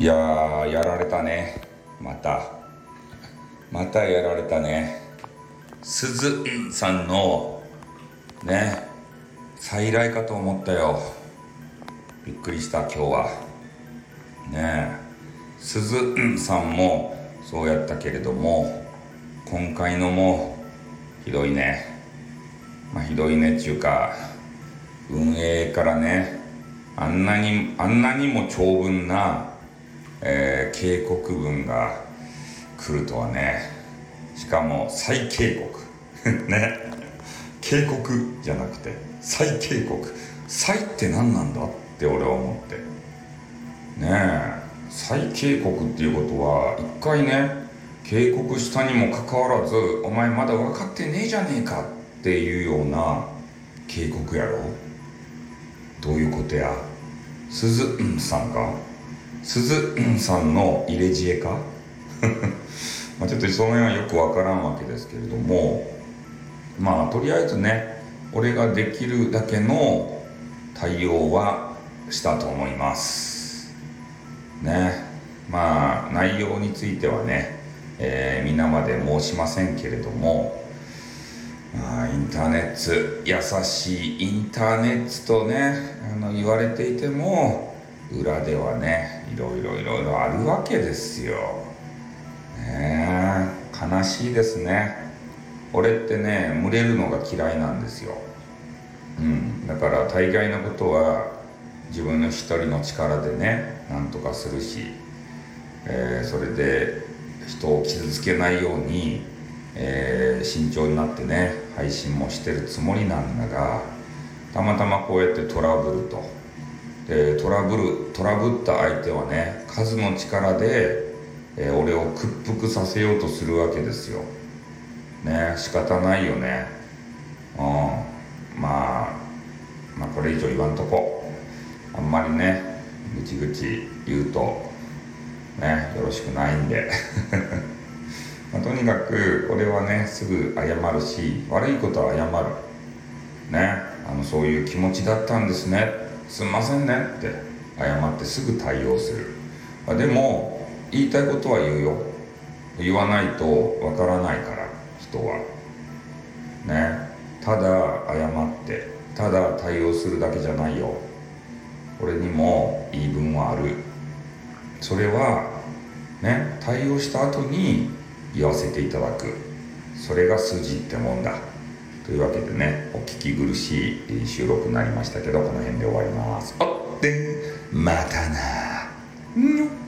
いやーやられたね。また。またやられたね。鈴さんのね再来かと思ったよ。びっくりした今日は。ねえ。鈴さんもそうやったけれども今回のもひどいね。まあひどいねっていうか運営からねあんなにあんなにも長文なえー、警告文が来るとはね。しかも再警告。ね。警告じゃなくて再警告。再って何なんだって俺は思って。ねえ。再警告っていうことは一回ね警告したにもかかわらずお前まだ分かってねえじゃねえかっていうような警告やろ。どういうことや。鈴さんか。鈴さんの入れ知恵か？まあちょっとその辺はよくわからんわけですけれどもまあとりあえずね俺ができるだけの対応はしたと思います。ね。まあ内容についてはね、えー、皆まで申しませんけれどもまあ、インターネット優しいインターネットとねあの言われていても裏ではねいろいろいろいろあるわけですよ。ねえ悲しいですね。俺ってね群れるのが嫌いなんですよ。うん。だから大概のことは自分の一人の力でねなんとかするし、えー、それで人を傷つけないように、えー、慎重になってね配信もしてるつもりなんだがたまたまこうやってトラブルとえー、トラブルトラブった相手はね数の力で、えー、俺を屈服させようとするわけですよ。ね仕方ないよね。うん。まあまあこれ以上言わんとこ。あんまりねぐちぐち言うとねよろしくないんで。まあ、とにかく俺はねすぐ謝るし悪いことは謝る。ねあのそういう気持ちだったんですね。すんませんねって謝ってすぐ対応する。でも言いたいことは言うよ。言わないとわからないから人は。ね。ただ謝ってただ対応するだけじゃないよ。俺にも言い分はある。それはね対応した後に言わせていただく。それが筋ってもんだ。というわけでねお聞き苦しい収録になりましたけどこの辺で終わります。あっでまたな。